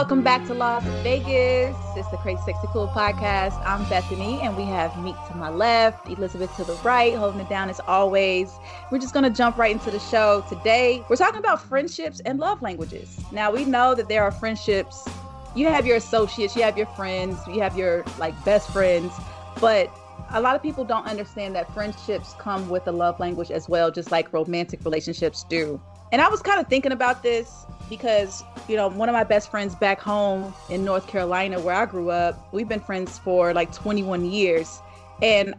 Welcome back to Las Vegas. It's the Crazy Sexy Cool podcast. I'm Bethany, and we have Meek to my left, Elizabeth to the right, holding it down as always. We're just going to jump right into the show today. We're talking about friendships and love languages. Now, we know that there are friendships. You have your associates, you have your friends, you have your like best friends, but a lot of people don't understand that friendships come with a love language as well, just like romantic relationships do. And I was kind of thinking about this because you know one of my best friends back home in north carolina where i grew up we've been friends for like 21 years. And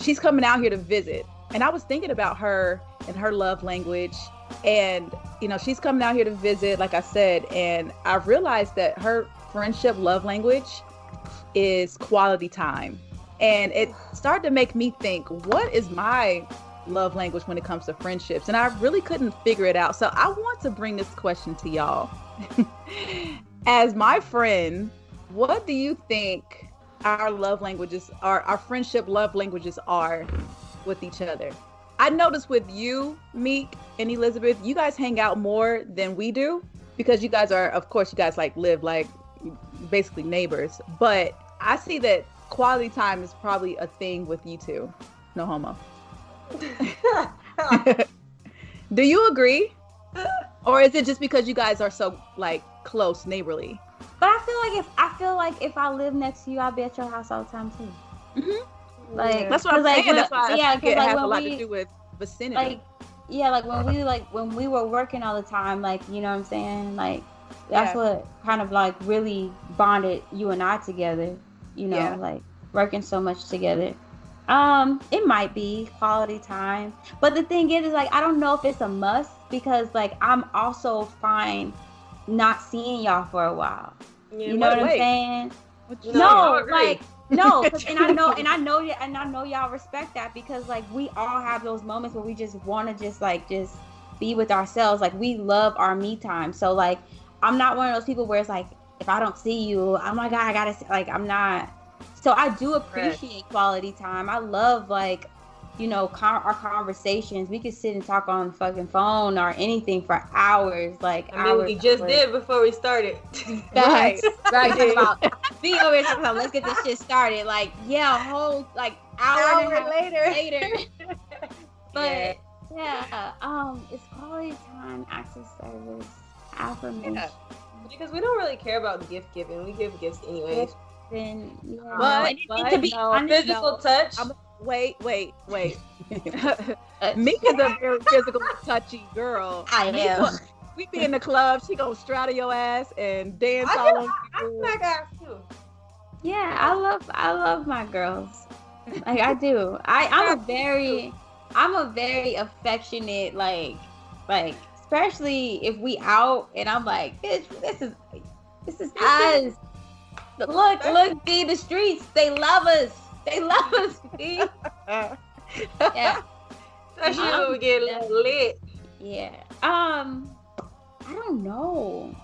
she's coming out here to visit. And i was thinking about her and her love language. And you know she's coming out here to visit like i said. And i realized that her friendship love language is quality time. And it started to make me think what is my love language when it comes to friendships. And I really couldn't figure it out. So I want to bring this question to y'all. As my friend, what do you think our love languages are, our friendship love languages are with each other? I noticed with you, Meek and Elizabeth, you guys hang out more than we do because you guys are, of course, you guys like live like basically neighbors. But I see that quality time is probably a thing with you two. No homo. Do you agree? Or is it just because you guys are so like close neighborly? But I feel like if I feel like if I live next to you, I'll be at your house all the time too. Mm-hmm. Like that's what I'm like, saying. That's why yeah, it like has a lot we, to do with vicinity. Like yeah, like when we like when we were working all the time, like you know what I'm saying, like that's yeah. what kind of like really bonded you and I together. You know, yeah. like working so much together. Um, it might be quality time, but the thing is, is like I don't know if it's a must because like I'm also fine not seeing y'all for a while. Yeah, you know what, what I'm saying? no, like no, and I know, and I know, and I know y'all respect that because like we all have those moments where we just want to just like just be with ourselves. Like we love our me time. So like I'm not one of those people where it's like if I don't see you, oh my god, I gotta like I'm not so I do appreciate quality time. I love like, you know, con- our conversations. We could sit and talk on the fucking phone or anything for hours. Like I mean, we just did before we started. right, right. about over here talking about let's get this shit started. Like yeah, a whole like hour, hour later. Later. but yeah. yeah, um, it's quality time, acts of service, affirmation. Yeah. Because we don't really care about gift giving. We give gifts anyways then yeah. but, but to be no, honest, physical no, touch. I'm, wait, wait, wait. Mika's a very physical, touchy girl. I am. We be in the club, she gonna straddle your ass and dance I all on you. I, I too. Yeah, I love I love my girls. Like I do. I I'm a very I'm a very affectionate like like especially if we out and I'm like this this is this is us Look, look, D, the streets, they love us. They love us, D. yeah. Especially um, when we get lit. Yeah. Um, I don't know.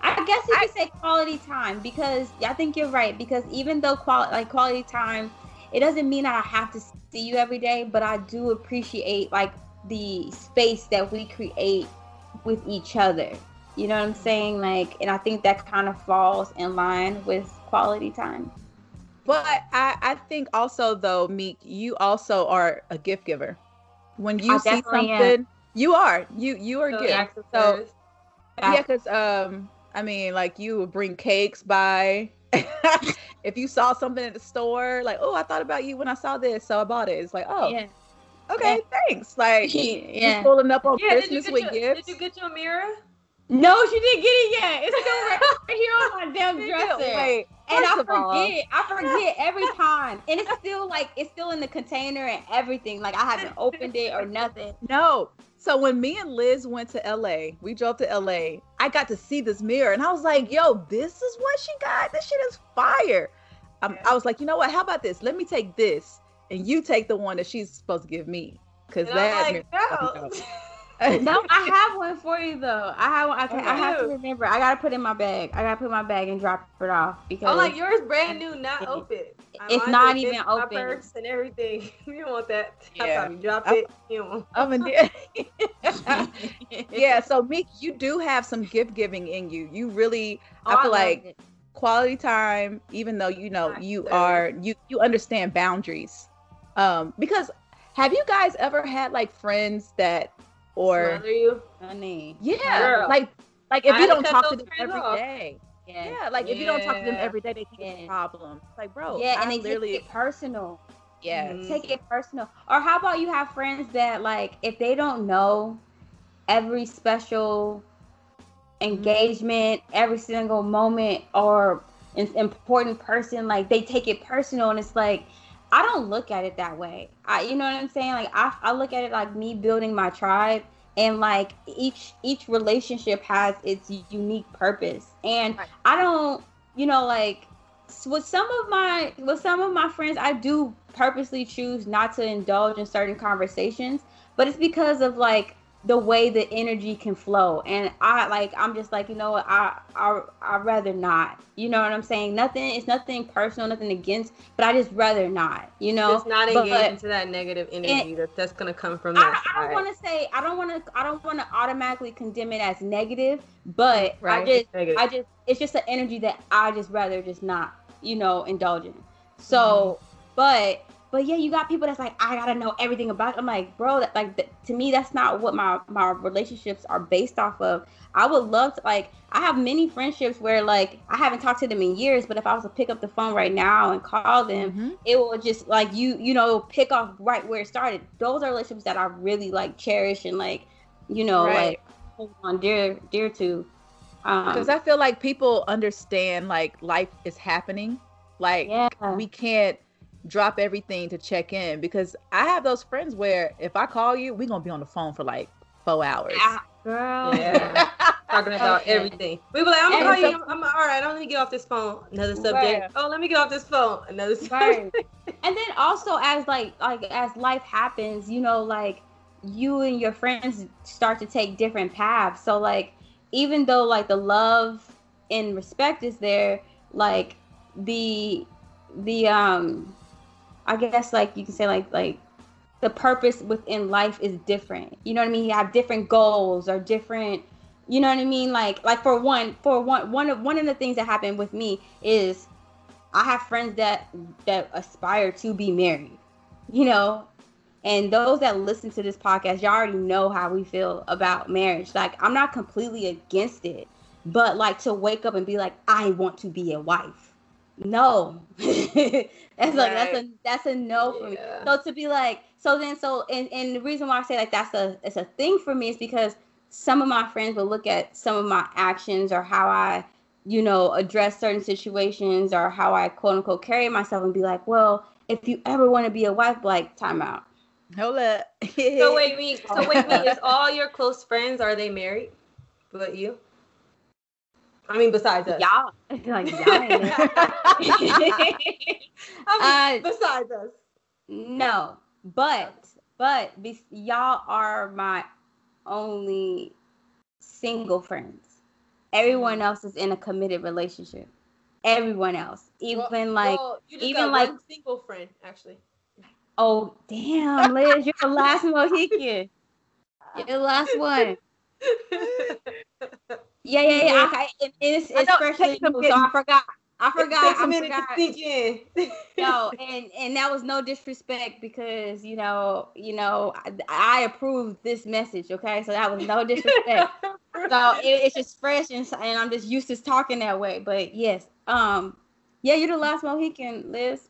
I guess you could say quality time because I think you're right. Because even though quality, like quality time, it doesn't mean that I have to see you every day, but I do appreciate like the space that we create with each other. You know what I'm saying? Like, and I think that kind of falls in line with quality time. But I, I think also though, Meek, you also are a gift giver. when you I see something, am. you are you you are so good. So yeah, something, you are you you are so good. So yeah, because um, I mean, like you would bring cakes by. if you saw something at the store, like, oh, I thought about you when I saw this, so I bought it. It's like, oh, yeah. okay, yeah. thanks. Like, yeah, pulling up on yeah, Christmas with your, gifts. Did you get your mirror? No, she didn't get it yet. It's still right here on my damn dresser. Wait, and I forget. All, I forget every time. And it's still like it's still in the container and everything. Like I haven't opened it or nothing. No. So when me and Liz went to LA, we drove to LA. I got to see this mirror, and I was like, "Yo, this is what she got. This shit is fire." Um, I was like, "You know what? How about this? Let me take this, and you take the one that she's supposed to give me." Because that. Like, no. no, I have one for you though. I have one. I, can, I have to remember. I gotta put in my bag. I gotta put my bag and drop it off because. Oh, like yours, brand new, not open. It's not even open. purse and everything. You don't want that. Yeah. drop it. You I'm in yeah. So Meek, you do have some gift giving in you. You really. Oh, I feel I like it. quality time, even though you know you are you you understand boundaries. Um, because have you guys ever had like friends that or Smother you, honey. Yeah, Girl. like like if I you don't talk to them every off. day. Yeah. yeah, like yeah. if you don't talk to them every day, they think yeah. it's a problem. like, bro, yeah, and they literally... take it personal. Yeah, mm-hmm. take it personal. Or how about you have friends that like if they don't know every special engagement, mm-hmm. every single moment, or an important person, like they take it personal, and it's like I don't look at it that way. I, you know what I'm saying? Like I, I look at it like me building my tribe, and like each each relationship has its unique purpose. And right. I don't, you know, like with some of my with some of my friends, I do purposely choose not to indulge in certain conversations, but it's because of like the way the energy can flow and i like i'm just like you know what i i i rather not you know what i'm saying nothing it's nothing personal nothing against but i just rather not you know it's not engage into that negative energy that, that's gonna come from that i, I don't want to say i don't want to i don't want to automatically condemn it as negative but right. i just negative. i just it's just an energy that i just rather just not you know indulge in so mm-hmm. but but yeah, you got people that's like, I gotta know everything about. It. I'm like, bro, that like th- to me, that's not what my my relationships are based off of. I would love to like. I have many friendships where like I haven't talked to them in years, but if I was to pick up the phone right now and call them, mm-hmm. it will just like you you know pick off right where it started. Those are relationships that I really like cherish and like you know right. like hold on dear dear to. Because um, I feel like people understand like life is happening. Like yeah. we can't drop everything to check in because I have those friends where if I call you, we're gonna be on the phone for like four hours. Yeah, girl. Yeah. Talking about okay. everything. We were like, I'm gonna call you. I'm, I'm, all right. I'm gonna get off this phone. Another subject. Right. Oh, let me get off this phone. Another subject. Right. and then also as like like as life happens, you know, like you and your friends start to take different paths. So like even though like the love and respect is there, like the the um I guess like you can say like like the purpose within life is different. You know what I mean? You have different goals or different you know what I mean? Like like for one for one one of one of the things that happened with me is I have friends that that aspire to be married. You know, and those that listen to this podcast, y'all already know how we feel about marriage. Like I'm not completely against it, but like to wake up and be like, I want to be a wife. No. That's right. like that's a that's a no for me. So to be like so then so and, and the reason why I say like that's a it's a thing for me is because some of my friends will look at some of my actions or how I you know address certain situations or how I quote unquote carry myself and be like, well, if you ever want to be a wife, like timeout. Hold up. so wait, me. So wait, me. Is all your close friends are they married? But you? I mean, besides us. Y'all. Like, y'all I mean, uh, besides us. No, but but be, y'all are my only single friends. Everyone mm. else is in a committed relationship. Everyone else, even well, like well, even like single friend actually. Oh damn, Liz, you're the last Mohican. You're the last one. Yeah, yeah, yeah. Okay. It, it's especially so I forgot. I forgot. It takes a I minute forgot. to sink in. no, and and that was no disrespect because you know, you know, I, I approved this message. Okay, so that was no disrespect. so it, it's just fresh and, and I'm just used to talking that way. But yes, um, yeah, you're the last Mohican, Liz.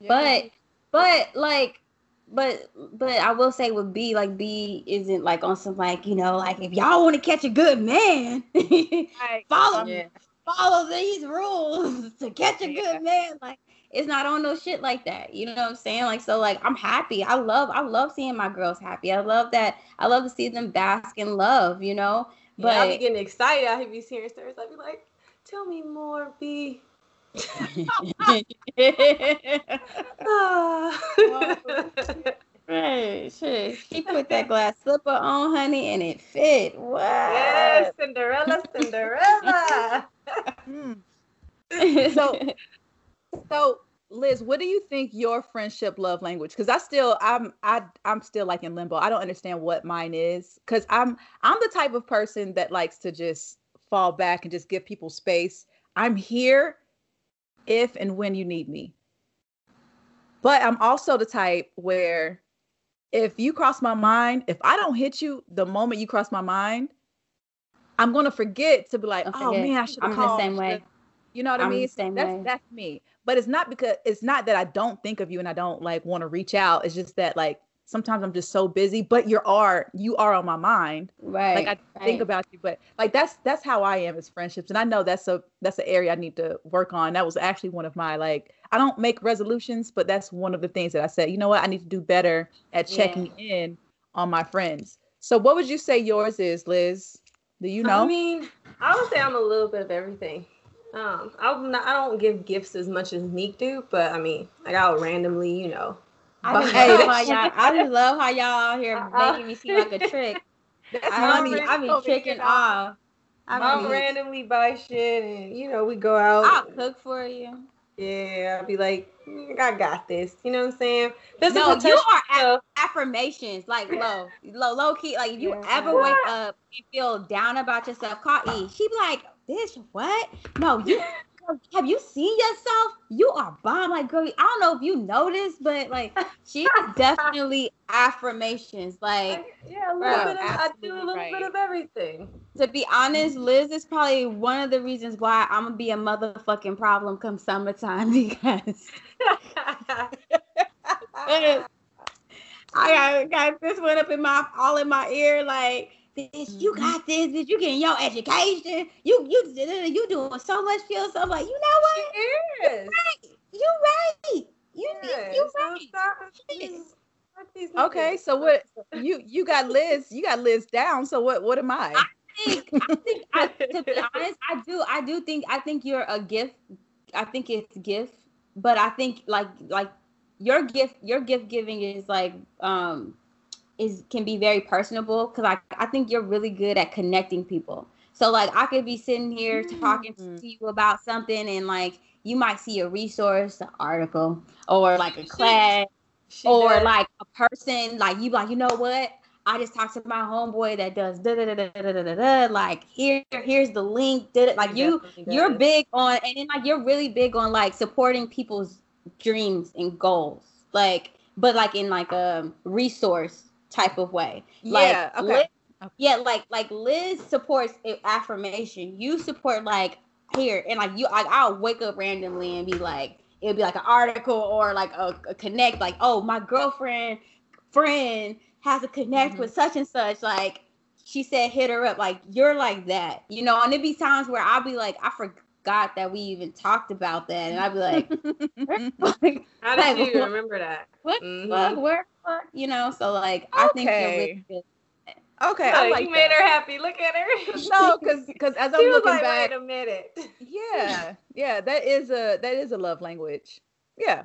Yeah. But but like but but I will say with B, like B isn't like on some like, you know, like if y'all want to catch a good man, right. follow yeah. follow these rules to catch a good man. Like it's not on no shit like that. You know what I'm saying? Like so like I'm happy. I love I love seeing my girls happy. I love that I love to see them bask in love, you know. But yeah, I'll be getting excited. I'll be hearing stories. I'll be like, tell me more, B. right, shit. She put that glass slipper on, honey, and it fit. What? Yes, Cinderella, Cinderella. Hmm. so, so Liz, what do you think your friendship love language? Because I still, I'm, I, I'm still like in limbo. I don't understand what mine is. Because I'm, I'm the type of person that likes to just fall back and just give people space. I'm here if and when you need me. But I'm also the type where if you cross my mind, if I don't hit you the moment you cross my mind, I'm gonna forget to be like, oh man, I should have called. the same way. You know what I'm I mean? Same that's way. that's me. But it's not because it's not that I don't think of you and I don't like want to reach out. It's just that like sometimes I'm just so busy, but you are you are on my mind. Right. Like I right. think about you, but like that's that's how I am as friendships. And I know that's a that's an area I need to work on. That was actually one of my like I don't make resolutions, but that's one of the things that I said, you know what, I need to do better at checking yeah. in on my friends. So what would you say yours is, Liz? Do you know? I mean, I would say I'm a little bit of everything. Um, I'm not, I don't give gifts as much as Neek do, but I mean, like I'll randomly, you know, I just, hey, love how y'all, I just love how y'all out here uh, making me seem like a trick. I be, I be tricking off. I will randomly buy shit and you know we go out. I'll cook for you. Yeah, I'll be like, mm, I got this. You know what I'm saying? no, you are affirmations, like low, low, low key. Like if you yeah. ever wake up and feel down about yourself, call E. She be like, "Bitch, what? No, you have you seen yourself? You are bomb. Like, girl, I don't know if you noticed, but like, she definitely affirmations. Like, I, yeah, a little bro, bit of, I do a little right. bit of everything. To be honest, Liz is probably one of the reasons why I'm gonna be a motherfucking problem come summertime because I got, got this one up in my all in my ear, like bitch, you mm-hmm. got this, bitch. You getting your education. You you you doing so much for yourself. I'm like, you know what? She is. You right. You right. You, you right. Okay, so what you you got Liz, you got Liz down. So what what am I? I think I think I, to be honest, I do I do think I think you're a gift. I think it's gift, but I think like like your gift your gift giving is like um is can be very personable because I, I think you're really good at connecting people. So like I could be sitting here mm-hmm. talking to you about something and like you might see a resource, an article, or like a class, she, or does. like a person, like you like, you know what? I just talked to my homeboy that does da da da da da da da. Like here, here's the link. Did it like you? You're big on, and then like you're really big on like supporting people's dreams and goals. Like, but like in like a resource type of way. Like, yeah. Okay. Liz, okay. Yeah, like like Liz supports affirmation. You support like here and like you. Like I'll wake up randomly and be like, it'll be like an article or like a, a connect. Like oh, my girlfriend friend has a connect mm-hmm. with such and such. Like she said, hit her up. Like you're like that, you know. And it'd be times where I'll be like, I forgot that we even talked about that, and I'd be like, how did like, you remember that? What? Mm-hmm. Where? You know. So like, I think you're really good. Okay, so like you made her happy. Look at her. no, because because as I'm looking like, back, wait a minute. yeah, yeah, that is a that is a love language. Yeah,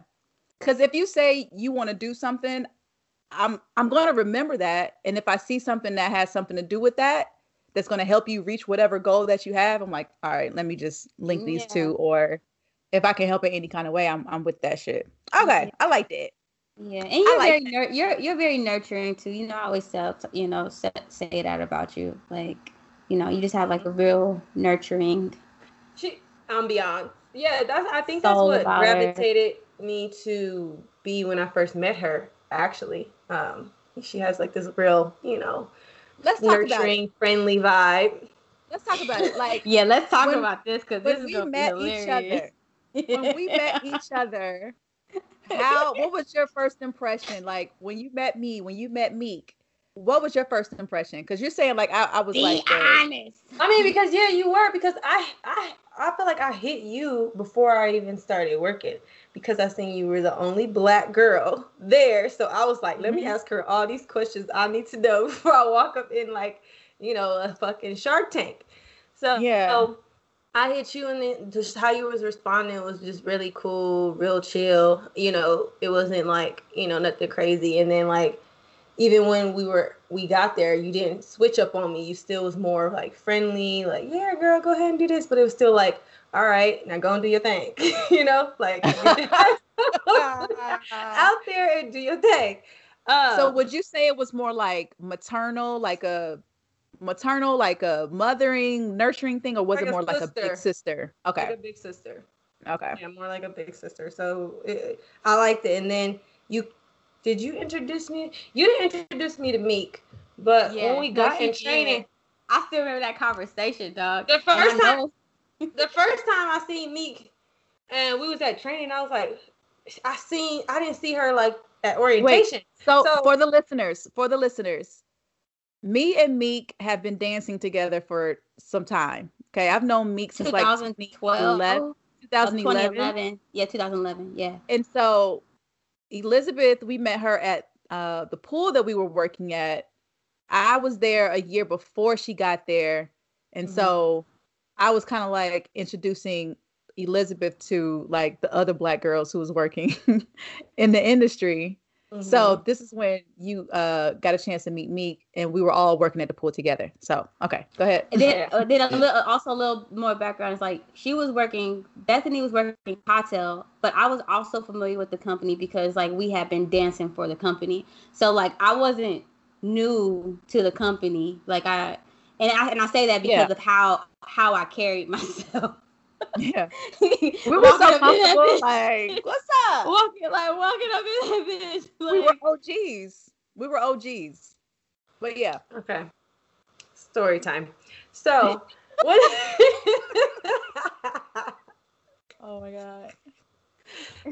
because if you say you want to do something, I'm I'm going to remember that, and if I see something that has something to do with that, that's going to help you reach whatever goal that you have, I'm like, all right, let me just link these yeah. two, or if I can help in any kind of way, I'm I'm with that shit. Okay, yeah. I liked it. Yeah, and you're like very nur- you're you're very nurturing too. You know, I always say you know say, say that about you. Like, you know, you just have like a real nurturing. She ambiance. Yeah, that's. I think that's what gravitated her. me to be when I first met her. Actually, um, she has like this real, you know, let's nurturing, friendly vibe. Let's talk about it. Like, yeah, let's talk when, about this because this is we met each other. when we met each other, how? What was your first impression? Like when you met me, when you met Meek, what was your first impression? Because you're saying like I, I was Be like honest. I mean, because yeah, you were because I I I feel like I hit you before I even started working because I seen you were the only black girl there. So I was like, let mm-hmm. me ask her all these questions I need to know before I walk up in like, you know, a fucking Shark Tank. So yeah. So I hit you and then just how you was responding was just really cool, real chill. You know, it wasn't like, you know, nothing crazy. And then like even when we were we got there, you didn't switch up on me. You still was more like friendly, like, yeah, girl, go ahead and do this. But it was still like, all right, now go and do your thing. you know, like out there and do your thing. Um, so would you say it was more like maternal, like a maternal, like a mothering, nurturing thing, or was like it more like a big sister? Okay. Like a big sister. Okay. Yeah, more like a big sister. So it, I liked it. And then you did you introduce me? You didn't introduce me to Meek, but yeah, when we got in training, I still remember that conversation, dog. The first time, the first time I seen Meek, and we was at training, I was like, I seen, I didn't see her like at orientation. Wait, so, so for the listeners, for the listeners, me and Meek have been dancing together for some time. Okay, I've known Meek since 2012, like 2011. 2011. Yeah, 2011. Yeah. And so Elizabeth, we met her at uh, the pool that we were working at. I was there a year before she got there. And mm-hmm. so I was kind of like introducing Elizabeth to like the other black girls who was working in the industry. Mm-hmm. So this is when you uh, got a chance to meet me, and we were all working at the pool together. So okay, go ahead. And then, uh, then a little, also a little more background is like she was working. Bethany was working hotel, but I was also familiar with the company because like we had been dancing for the company. So like I wasn't new to the company. Like I and I and I say that because yeah. of how how I carried myself. Yeah. we were so comfortable. Like, what's up? Walking, like walking up in that bitch. Like, we were OGs. We were OGs. But yeah. Okay. Story time. So what Oh my god.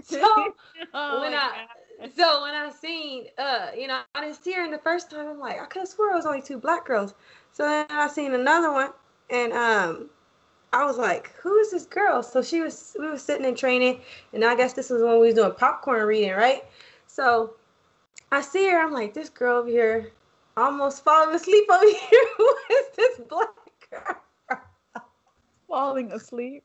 So oh when I god. so when I seen uh, you know, I didn't see her in the first time, I'm like, I could have swore it was only two black girls. So then I seen another one and um I was like, who is this girl? So she was, we were sitting in training, and I guess this was when we was doing popcorn reading, right? So I see her, I'm like, this girl over here almost falling asleep over here. who is this black girl? Falling asleep.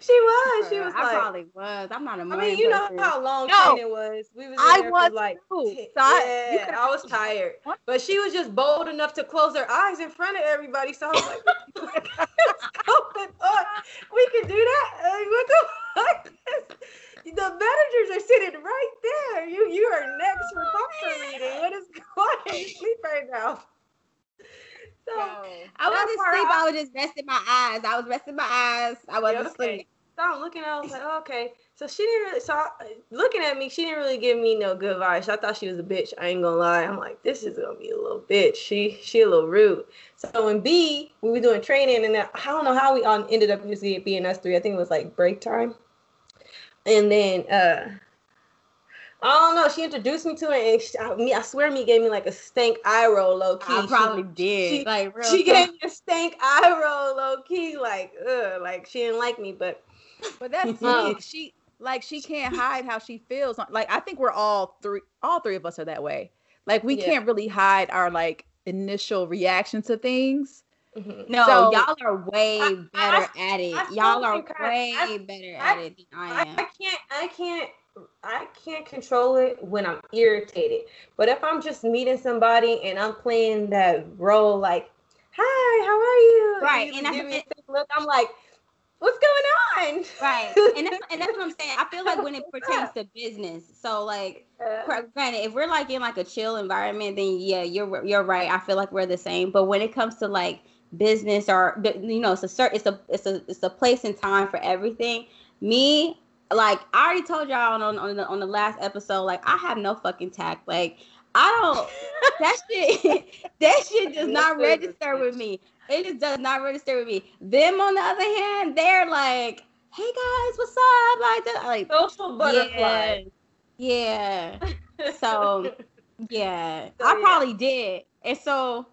She was. She was. I like, probably was. I'm not a. I mean, I mean, you person. know how long no, training was. We was. I was like. Too. So I, yeah, I was tired, but she was just bold enough to close her eyes in front of everybody. So I was like, "What's going? We can do that? Like, what the fuck?" The managers are sitting right there. You you are next for comfort reading. Oh, what is going on? Sleep right now. So I wasn't asleep. I, I was just resting my eyes. I was resting my eyes. I wasn't yeah, okay. asleep. So I'm looking. I was like, oh, okay. So she didn't really. So I, looking at me, she didn't really give me no good vibes. I thought she was a bitch. I ain't gonna lie. I'm like, this is gonna be a little bitch. She she a little rude. So in B, we were doing training, and then, I don't know how we all ended up just being us three. I think it was like break time. And then uh I don't know. She introduced me to it, and she, I, me, I swear, me gave me like a stank eye roll, low key. I probably she, did. She, like, she gave me a stank eye roll, low key, like, ugh, like she didn't like me. But, but that's it. She like she can't hide how she feels. Like I think we're all three, all three of us are that way. Like we yeah. can't really hide our like initial reaction to things. Mm-hmm. No, so, y'all are way I, better I, at it. y'all are way better at it than I am. I can't. I can't I can't control it when I'm irritated. But if I'm just meeting somebody and I'm playing that role like, "Hi, how are you?" Right, and, and that's look. I'm like, "What's going on?" Right, and that's and that's what I'm saying. I feel like when it pertains to business, so like, uh, granted, if we're like in like a chill environment, then yeah, you're you're right. I feel like we're the same. But when it comes to like business or you know, it's a certain, it's a it's a it's a place and time for everything me, like I already told y'all on on the, on the last episode, like I have no fucking tact. Like I don't that shit that shit does not register with me. It just does not register with me. Them on the other hand, they're like, hey guys, what's up? Like that like social butterfly. Yeah. yeah. so yeah. So, I yeah. probably did. And so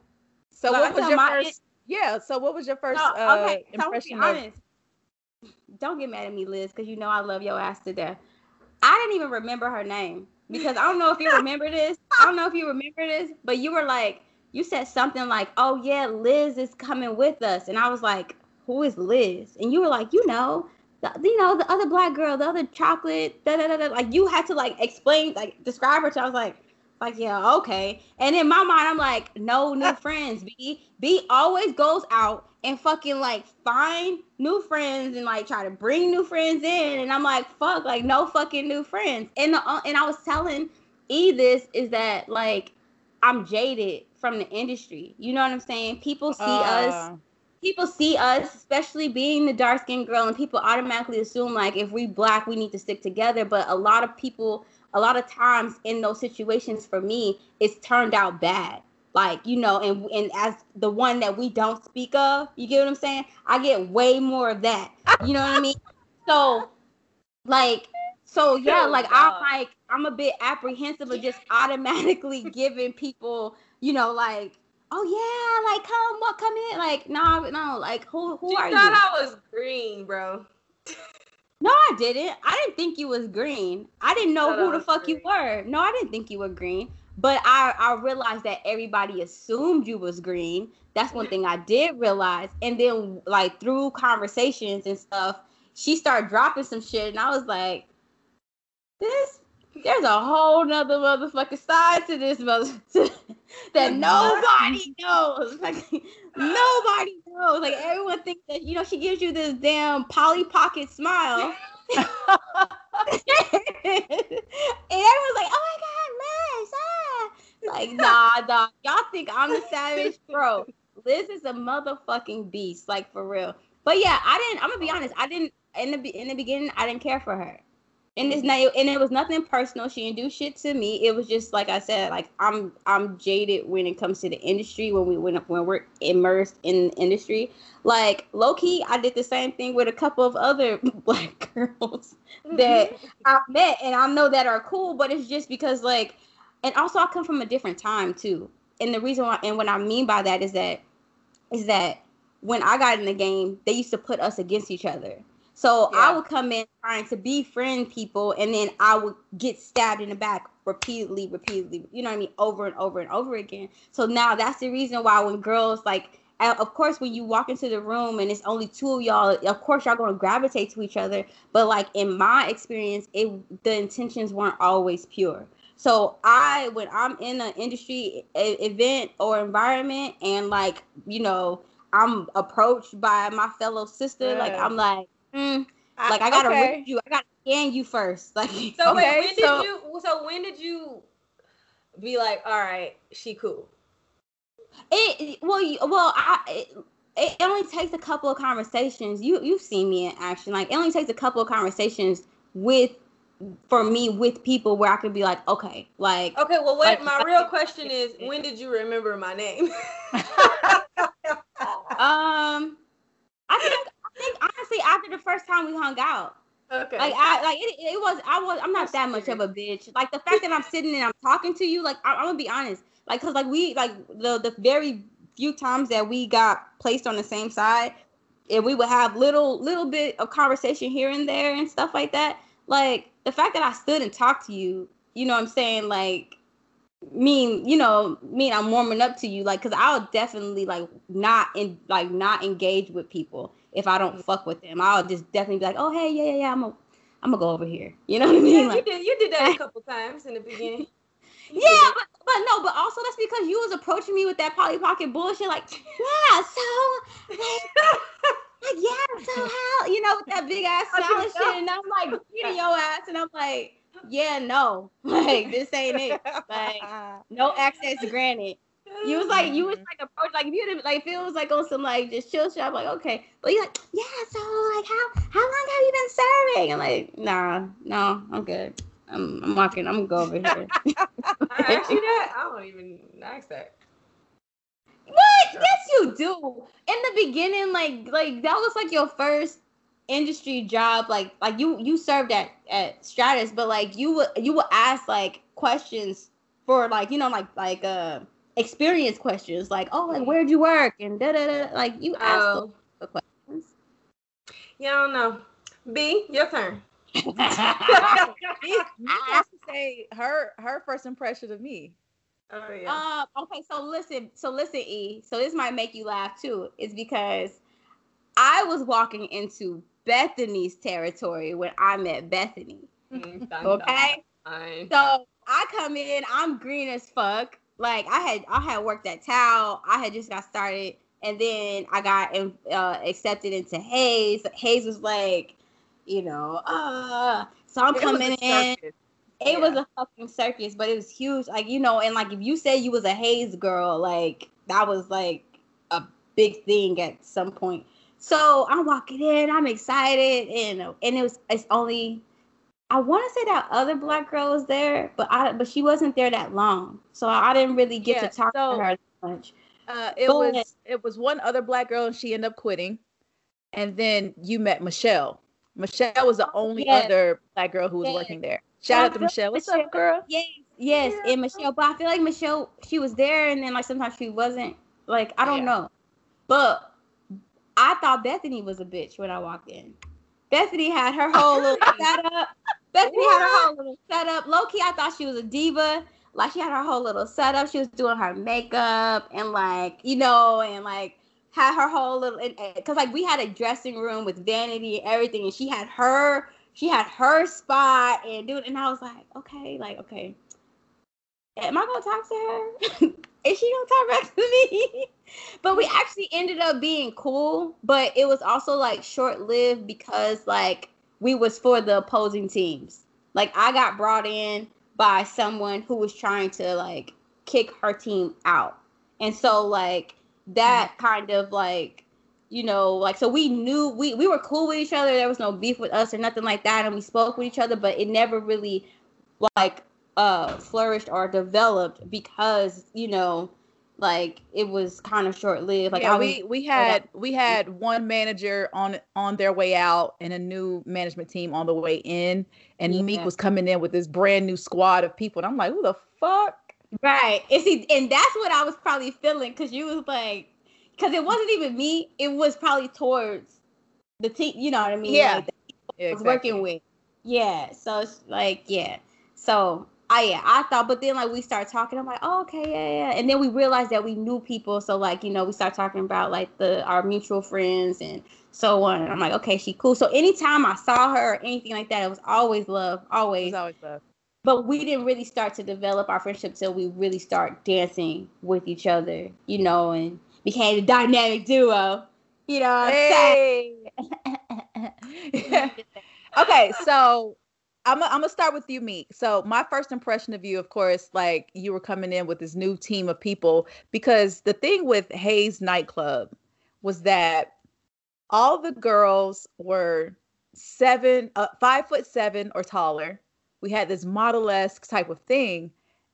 so what was your first yeah, so what was your first no, uh, okay, impression of honest, don't get mad at me, Liz, because you know I love your ass to death. I didn't even remember her name because I don't know if you remember this. I don't know if you remember this, but you were like, you said something like, "Oh yeah, Liz is coming with us," and I was like, "Who is Liz?" And you were like, "You know." The, you know the other black girl, the other chocolate, da, da, da, da. like you had to like explain, like describe her. So I was like, like yeah, okay. And in my mind, I'm like, no new friends. B B always goes out and fucking like find new friends and like try to bring new friends in and i'm like fuck like no fucking new friends and the, uh, and i was telling e this is that like i'm jaded from the industry. You know what i'm saying? People see uh. us people see us especially being the dark skinned girl and people automatically assume like if we black we need to stick together. But a lot of people a lot of times in those situations for me it's turned out bad. Like you know and and as the one that we don't speak of you get what i'm saying? I get way more of that. You know what i mean? So like so yeah like i'm like i'm a bit apprehensive of just automatically giving people you know like oh yeah like come what come in like no no like who who you are thought you i was green bro no, I didn't. I didn't think you was green. I didn't know who the fuck green. you were. No, I didn't think you were green. But I, I realized that everybody assumed you was green. That's one thing I did realize. And then like through conversations and stuff, she started dropping some shit, and I was like, this there's a whole nother motherfucking side to this mother that nobody knows. Like nobody knows. Like everyone thinks that you know she gives you this damn Polly Pocket smile. and everyone's like, "Oh my god, Liz!" Ah. Like, nah, nah. Y'all think I'm the savage, bro? Liz is a motherfucking beast, like for real. But yeah, I didn't. I'm gonna be honest. I didn't in the in the beginning. I didn't care for her and it's not and it was nothing personal. She didn't do shit to me. It was just like i said like i'm i'm jaded when it comes to the industry when we when, when we're immersed in the industry. Like low-key i did the same thing with a couple of other black girls that mm-hmm. i met and i know that are cool but it's just because like and also i come from a different time too. And the reason why and what i mean by that is that is that when i got in the game they used to put us against each other so yeah. I would come in trying to befriend people, and then I would get stabbed in the back repeatedly, repeatedly. You know what I mean? Over and over and over again. So now that's the reason why when girls like, of course, when you walk into the room and it's only two of y'all, of course y'all gonna gravitate to each other. But like in my experience, it the intentions weren't always pure. So I, when I'm in an industry event or environment, and like you know, I'm approached by my fellow sister, like I'm like mm, like I gotta okay. read you. I gotta scan you first. Like so. Okay, when so, did you? So when did you be like, all right, she cool? It well, well, I. It, it only takes a couple of conversations. You you've seen me in action. Like it only takes a couple of conversations with for me with people where I could be like, okay, like okay. Well, what like, my real question is, when did you remember my name? um, I think think honestly, after the first time we hung out. Okay. Like I like it, it was I was I'm not that much of a bitch. Like the fact that I'm sitting and I'm talking to you, like I, am gonna be honest. Like cause like we like the the very few times that we got placed on the same side, and we would have little little bit of conversation here and there and stuff like that. Like the fact that I stood and talked to you, you know what I'm saying? Like mean you know mean i'm warming up to you like because i'll definitely like not in like not engage with people if i don't mm-hmm. fuck with them i'll just definitely be like oh hey yeah yeah yeah i'm a i'm gonna go over here. You know what i mean? yeah, like, you did you did that a couple times in the beginning. Yeah but, but no but also that's because you was approaching me with that polly pocket bullshit like yeah so like, like yeah so how you know with that big ass smile and shit and i'm like beating your ass and i'm like yeah, no, like this ain't it. Like no access granted. You was like, you was like approach like if you didn't like if it was like on some like just chill shit. I'm like, okay, but you're like, yeah. So like, how how long have you been serving? I'm like, nah, no, I'm good. I'm, I'm walking. I'm gonna go over here. I asked you that. I don't even ask that. What? Yes, you do. In the beginning, like like that was like your first industry job. Like like you you served at at Stratus, but like you would you would ask like questions for like you know like like uh experience questions like oh like where'd you work and da da da like you ask oh. the questions. Yeah, I don't know. B, your turn. you have to say her her first impression of me. Oh yeah. Uh, okay, so listen, so listen, E. So this might make you laugh too. Is because I was walking into Bethany's territory when I met Bethany. Mm, okay. So I come in, I'm green as fuck. Like I had I had worked at Tao. I had just got started, and then I got uh, accepted into Haze. Haze was like, you know, uh. So I'm it coming in. It yeah. was a fucking circus, but it was huge. Like, you know, and like if you say you was a Haze girl, like that was like a big thing at some point. So I'm walking in, I'm excited, and and it was it's only I want to say that other black girl was there, but I but she wasn't there that long, so I didn't really get yeah, to talk so, to her much. Uh, it but, was it was one other black girl, and she ended up quitting, and then you met Michelle. Michelle was the only yes. other black girl who was yes. working there. Shout out to Michelle. What's Michelle, up, girl? Yes, yes, yeah. and Michelle. But I feel like Michelle, she was there, and then like sometimes she wasn't. Like I don't yeah. know, but I thought Bethany was a bitch when I walked in. Bethany had her whole little setup. Bethany what? had her whole little setup. Low key, I thought she was a diva. Like she had her whole little setup. She was doing her makeup and like you know and like had her whole little because like we had a dressing room with vanity and everything, and she had her she had her spot and dude, and I was like, okay, like, okay. Am I gonna talk to her? Is she gonna talk back to me? we actually ended up being cool, but it was also like short lived because like we was for the opposing teams. Like I got brought in by someone who was trying to like kick her team out. And so like that mm-hmm. kind of like you know, like so we knew we we were cool with each other. There was no beef with us or nothing like that, and we spoke with each other, but it never really like uh flourished or developed because you know like it was kind of short lived. Like yeah, we we had we had one manager on on their way out and a new management team on the way in, and yeah. Meek was coming in with this brand new squad of people, and I'm like, who the fuck? Right, and see, and that's what I was probably feeling because you was like because it wasn't even me. It was probably towards the team. You know what I mean? Yeah. Like yeah, was working with. Yeah. So it's like yeah. So I yeah I thought, but then like we start talking. I'm like, oh, okay, yeah, yeah. And then we realized that we knew people. So like you know we start talking about like the our mutual friends and so on. And I'm like, okay, she cool. So anytime I saw her or anything like that, it was always love. Always. always love. But we didn't really start to develop our friendship till we really start dancing with each other, you know, and became a dynamic duo. You know hey. okay, so I'm I'm gonna start with you, Meek. So my first impression of you, of course, like you were coming in with this new team of people because the thing with Haze nightclub was that all the girls were seven, uh, five foot seven or taller. We had this model esque type of thing,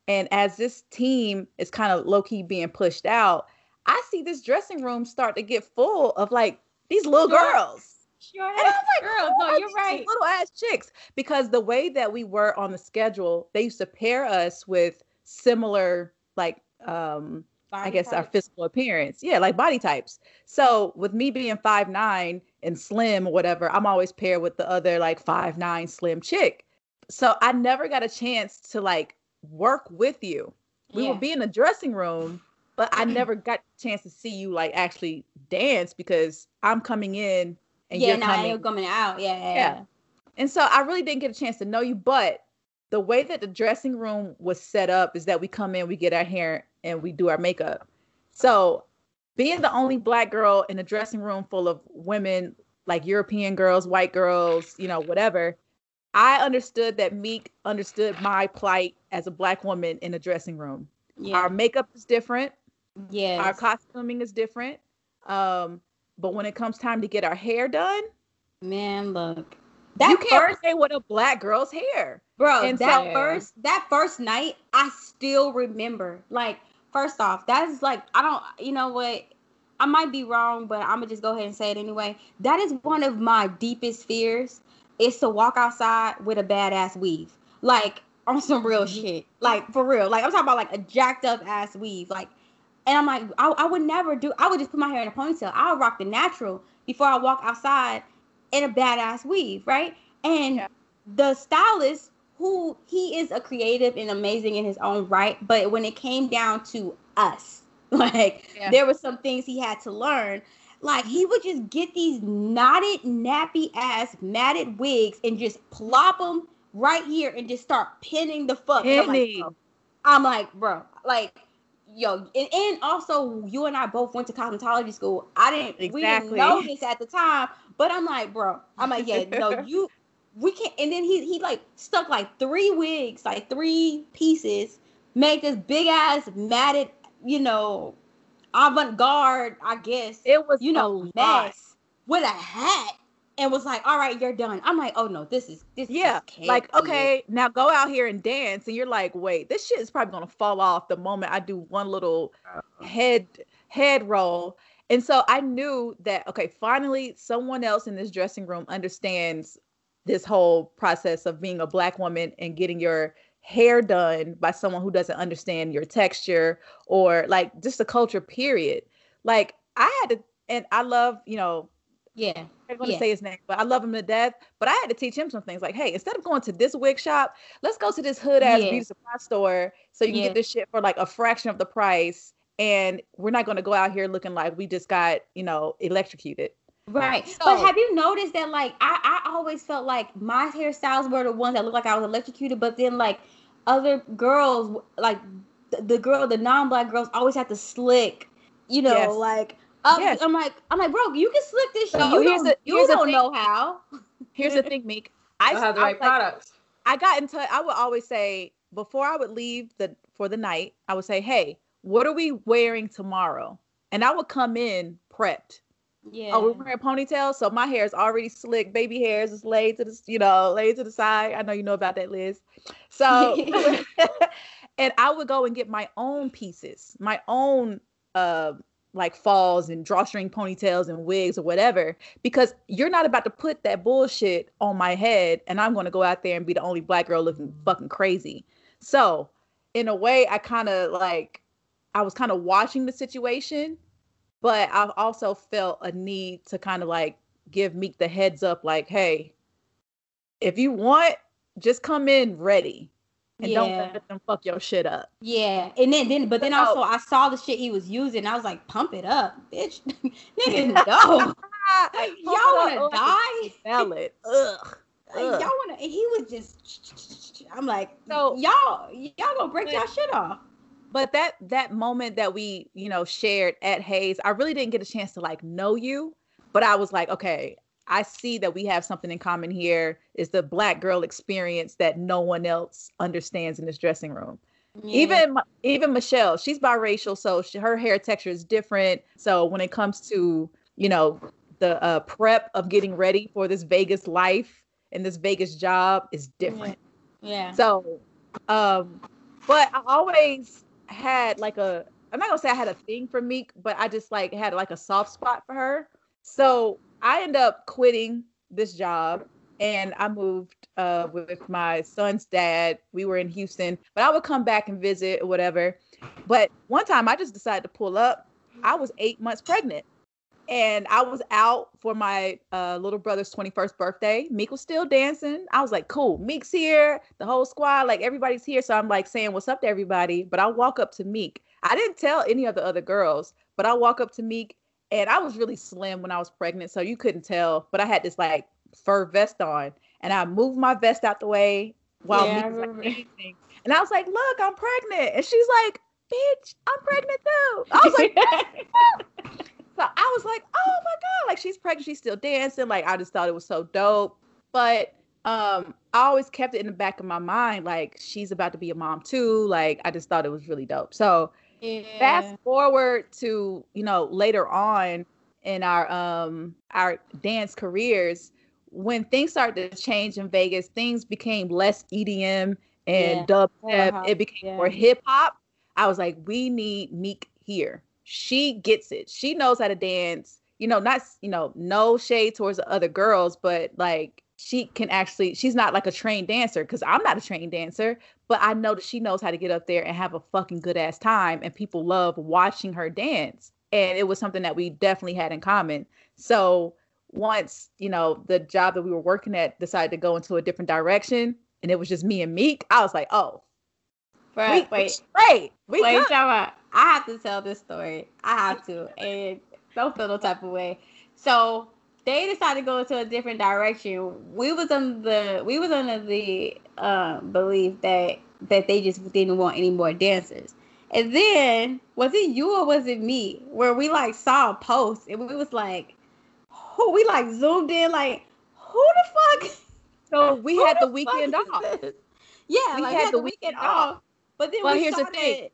and as this team is kind of low key being pushed out, I see this dressing room start to get full of like these little girls. Sure, and I'm like, girls. No, you're right. Little ass chicks. Because the way that we were on the schedule, they used to pair us with similar, like, um, body I guess types. our physical appearance. Yeah, like body types. So with me being five nine and slim or whatever, I'm always paired with the other like five nine slim chick. So I never got a chance to like work with you. We yeah. would be in the dressing room but I never got a chance to see you like actually dance because I'm coming in and yeah, you're no, coming, you're coming out. Yeah, yeah, yeah. And so I really didn't get a chance to know you, but the way that the dressing room was set up is that we come in, we get our hair, and we do our makeup. So being the only black girl in a dressing room full of women, like European girls, white girls, you know, whatever, I understood that Meek understood my plight as a black woman in a dressing room. Yeah. Our makeup is different Yeah. Our costuming is different. Um, but when it comes time to get our hair done, man, look. That you can't first, play with a black girl's hair. Bro, and that so, first that first night, I still remember. Like, first off, that's like I don't you know what? I might be wrong, but I'm gonna just go ahead and say it anyway. That is one of my deepest fears is to walk outside with a badass weave. Like on some real mm-hmm. shit. Like for real. Like I'm talking about like a jacked up ass weave. Like and I'm like, I, I would never do I would just put my hair in a ponytail. I would rock the natural before I walk outside in a badass weave, right? And yeah. the stylist who he is a creative and amazing in his own right, but when it came down to us, like yeah. there were some things he had to learn. Like he would just get these knotted, nappy ass matted wigs and just plop them right here and just start pinning the fuck. I'm like, I'm like, bro, like, yo, and, and, also you and I both went to cosmetology school. I didn't, exactly. we didn't know this at the time, but I'm like, bro, I'm like, yeah, no, you, we can't. And then he he like stuck like three wigs, like three pieces, make this big ass matted, you know, avant garde, I guess. It was you know mess with a hat and was like, "All right, you're done." I'm like, "Oh no, this is this." Yeah, is like okay, now go out here and dance, and you're like, "Wait, this shit is probably gonna fall off the moment I do one little oh. head head roll." And so I knew that okay, finally, someone else in this dressing room understands this whole process of being a black woman and getting your hair done by someone who doesn't understand your texture or like just the culture period like i had to and i love you know yeah i'm going to yeah. say his name but i love him to death but i had to teach him some things like hey instead of going to this wig shop let's go to this hood ass yeah. beauty supply store so you can yeah. get this shit for like a fraction of the price and we're not going to go out here looking like we just got you know electrocuted Right. So, but have you noticed that like I, I always felt like my hairstyles were the ones that looked like I was electrocuted, but then like other girls like the, the girl, the non-black girls always had to slick, you know, yes. like um, yes. I'm like, I'm like, bro, you can slick this shit. you don't, the, you don't know how. Here's the thing, Meek. I have the right I, products. I got into. I would always say before I would leave the for the night, I would say, "Hey, what are we wearing tomorrow?" And I would come in prepped. Yeah. Oh, we're wearing ponytails, so my hair is already slick. Baby hairs is laid to the, you know, laid to the side. I know you know about that, Liz. So, and I would go and get my own pieces, my own uh like falls and drawstring ponytails and wigs or whatever, because you're not about to put that bullshit on my head, and I'm going to go out there and be the only black girl looking fucking crazy. So, in a way, I kind of like, I was kind of watching the situation but I've also felt a need to kind of like give Meek the heads up, like, hey, if you want, just come in ready. And yeah. don't let them fuck your shit up. Yeah. And then then but then also I saw the shit he was using. I was like, pump it up, bitch. Nigga, no. like, y'all wanna die? Smell it. Ugh. Like, y'all wanna and he was just I'm like, so y'all y'all gonna break y'all shit off but that that moment that we you know shared at Haze, I really didn't get a chance to like know you, but I was like, okay, I see that we have something in common here. Is the black girl experience that no one else understands in this dressing room. Yeah. Even even Michelle, she's biracial, so she, her hair texture is different. So when it comes to you know the uh, prep of getting ready for this Vegas life and this Vegas job is different. Yeah. So, um, but I always had like a I'm not gonna say I had a thing for Meek, but I just like had like a soft spot for her. So I end up quitting this job and I moved uh, with my son's dad. We were in Houston, but I would come back and visit or whatever. But one time I just decided to pull up. I was eight months pregnant and I was out for my uh, little brother's 21st birthday. Meek was still dancing. I was like, cool, Meek's here, the whole squad, like everybody's here. So I'm like saying what's up to everybody. But I walk up to Meek. I didn't tell any of the other girls, but I walk up to Meek and I was really slim when I was pregnant. So you couldn't tell, but I had this like fur vest on and I moved my vest out the way while yeah, Meek was like And I was like, look, I'm pregnant. And she's like, bitch, I'm pregnant too. I was like, So I was like, oh my God, like she's pregnant, she's still dancing. Like I just thought it was so dope. But um, I always kept it in the back of my mind, like she's about to be a mom too. Like I just thought it was really dope. So yeah. fast forward to you know later on in our um our dance careers when things started to change in Vegas, things became less EDM and yeah. dub step. It became yeah. more hip hop. I was like, we need Meek here. She gets it. She knows how to dance. You know, not you know, no shade towards the other girls, but like she can actually. She's not like a trained dancer because I'm not a trained dancer, but I know that she knows how to get up there and have a fucking good ass time, and people love watching her dance. And it was something that we definitely had in common. So once you know the job that we were working at decided to go into a different direction and it was just me and meek i was like oh Bruh, we, wait. great. We wait i have to tell this story. I have to and don't feel no type of way. So they decided to go into a different direction. We was on the we was under the uh, belief that that they just didn't want any more dancers. And then was it you or was it me where we like saw a post and we was like who we like zoomed in like who the fuck? So we had the, the weekend off. yeah we like, had, had, the, the weekend, weekend off. off but then well here's started... the thing.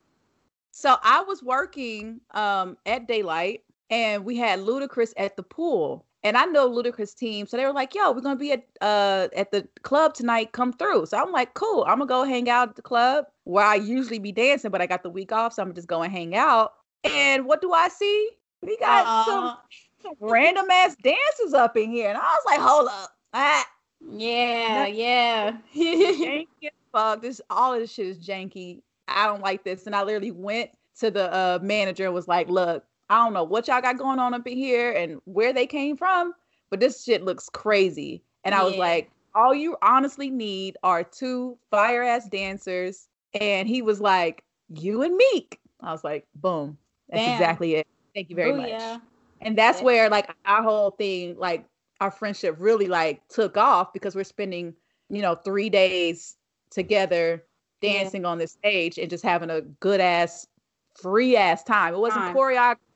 So i was working um at daylight and we had ludacris at the pool and I know Ludacris team, so they were like, "Yo, we're gonna be at uh at the club tonight. Come through." So I'm like, "Cool. I'm gonna go hang out at the club where I usually be dancing, but I got the week off, so I'm just going hang out." And what do I see? We got uh, some random ass dancers up in here. And I was like, hold up. Ah. Yeah, yeah. janky fuck. This all of this shit is janky. I don't like this. And I literally went to the uh, manager and was like, look, I don't know what y'all got going on up in here and where they came from, but this shit looks crazy. And I was like, all you honestly need are two fire ass dancers. And he was like, you and Meek. I was like, boom. That's Damn. exactly it. Thank you very Ooh, much. Yeah and that's where like our whole thing like our friendship really like took off because we're spending you know three days together dancing yeah. on this stage and just having a good ass free ass time it wasn't time.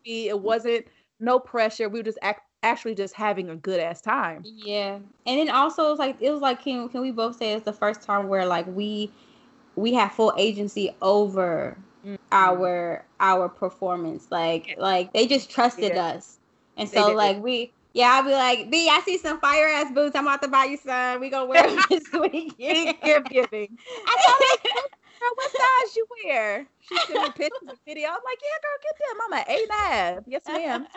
Choreography it wasn't no pressure we were just act- actually just having a good ass time yeah and then also it was like it was like can, can we both say it's the first time where like we we have full agency over mm-hmm. our our performance. Like like they just trusted yeah. us. And so like we yeah, I'll be like, B, I see some fire ass boots. I'm about to buy you some. We gonna wear them this weekend. Giving. I told girl, what size you wear? She sent me pictures and video. I'm like, yeah, girl, get them. I'm an eight and a half. Yes, ma'am.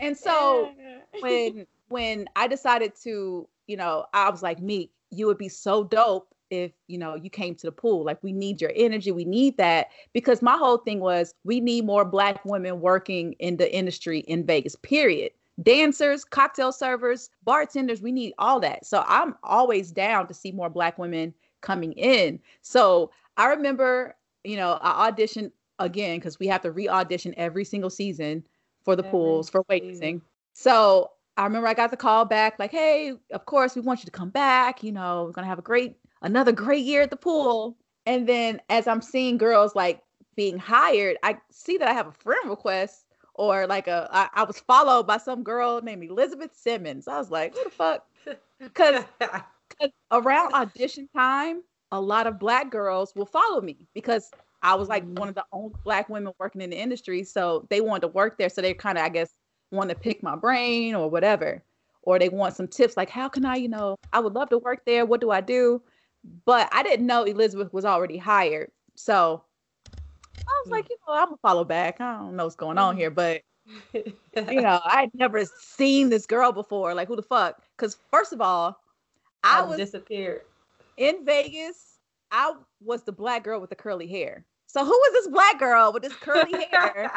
And so when when I decided to, you know, I was like, me, you would be so dope if you know you came to the pool like we need your energy we need that because my whole thing was we need more black women working in the industry in vegas period dancers cocktail servers bartenders we need all that so i'm always down to see more black women coming in so i remember you know i auditioned again because we have to re-audition every single season for the every pools for waiting so I remember I got the call back, like, hey, of course, we want you to come back. You know, we're going to have a great another great year at the pool. And then as I'm seeing girls like being hired, I see that I have a friend request or like a I, I was followed by some girl named Elizabeth Simmons. I was like, who the fuck? Because around audition time, a lot of black girls will follow me because I was like one of the only black women working in the industry. So they wanted to work there. So they kind of, I guess, want to pick my brain or whatever. Or they want some tips like, how can I, you know, I would love to work there. What do I do? but I didn't know Elizabeth was already hired. So I was like, you know, I'm gonna follow back. I don't know what's going on here, but you know, I'd never seen this girl before. Like, who the fuck? Because first of all, I, I was disappeared in Vegas. I was the black girl with the curly hair. So who was this black girl with this curly hair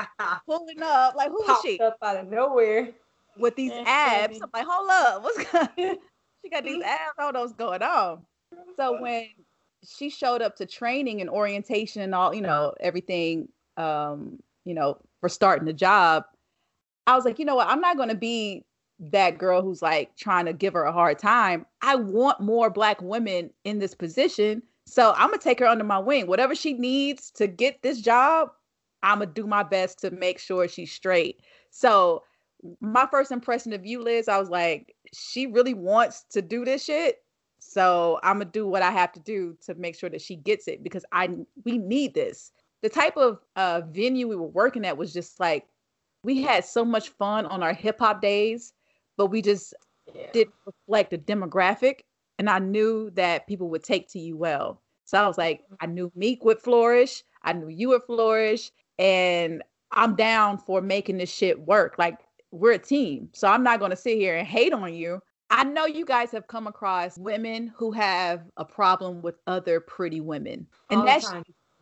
pulling up? Like, who was she? Up out of nowhere with these abs. I'm like, hold up, what's going? she got these abs. I don't know what's going on so when she showed up to training and orientation and all, you know, everything, um, you know, for starting the job, I was like, you know what? I'm not going to be that girl who's like trying to give her a hard time. I want more black women in this position. So I'm to take her under my wing. Whatever she needs to get this job, I'm to do my best to make sure she's straight. So my first impression of you, Liz, I was like, she really wants to do this shit. So I'm gonna do what I have to do to make sure that she gets it because I we need this. the type of uh, venue we were working at was just like we had so much fun on our hip hop days, but we just yeah. didn't reflect the demographic. And I knew that people would take to you well. So I was like, mm-hmm. I knew Meek would flourish. I knew you would flourish. And I'm down for making this shit work. Like we're a team. So I'm not going to sit here and hate on you. I know you guys have come across women who have a problem with other pretty women. And All that's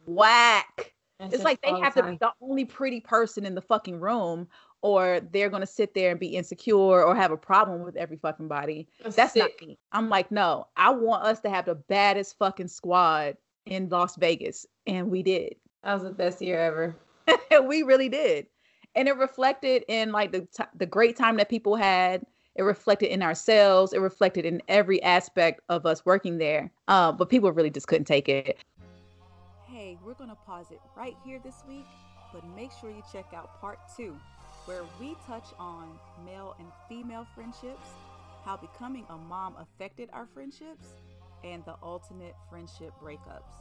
whack. That's it's like they have to be the only pretty person in the fucking room, or they're gonna sit there and be insecure or have a problem with every fucking body. That's, that's not me. I'm like, no, I want us to have the baddest fucking squad in Las Vegas. And we did. That was the best year ever. we really did. And it reflected in like the t- the great time that people had. It reflected in ourselves. It reflected in every aspect of us working there. Uh, but people really just couldn't take it. Hey, we're going to pause it right here this week, but make sure you check out part two, where we touch on male and female friendships, how becoming a mom affected our friendships, and the ultimate friendship breakups.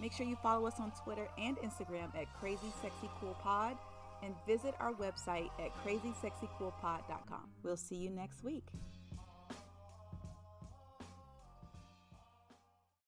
Make sure you follow us on Twitter and Instagram at Crazy Sexy Cool Pod and visit our website at crazysexycoolpod.com. We'll see you next week.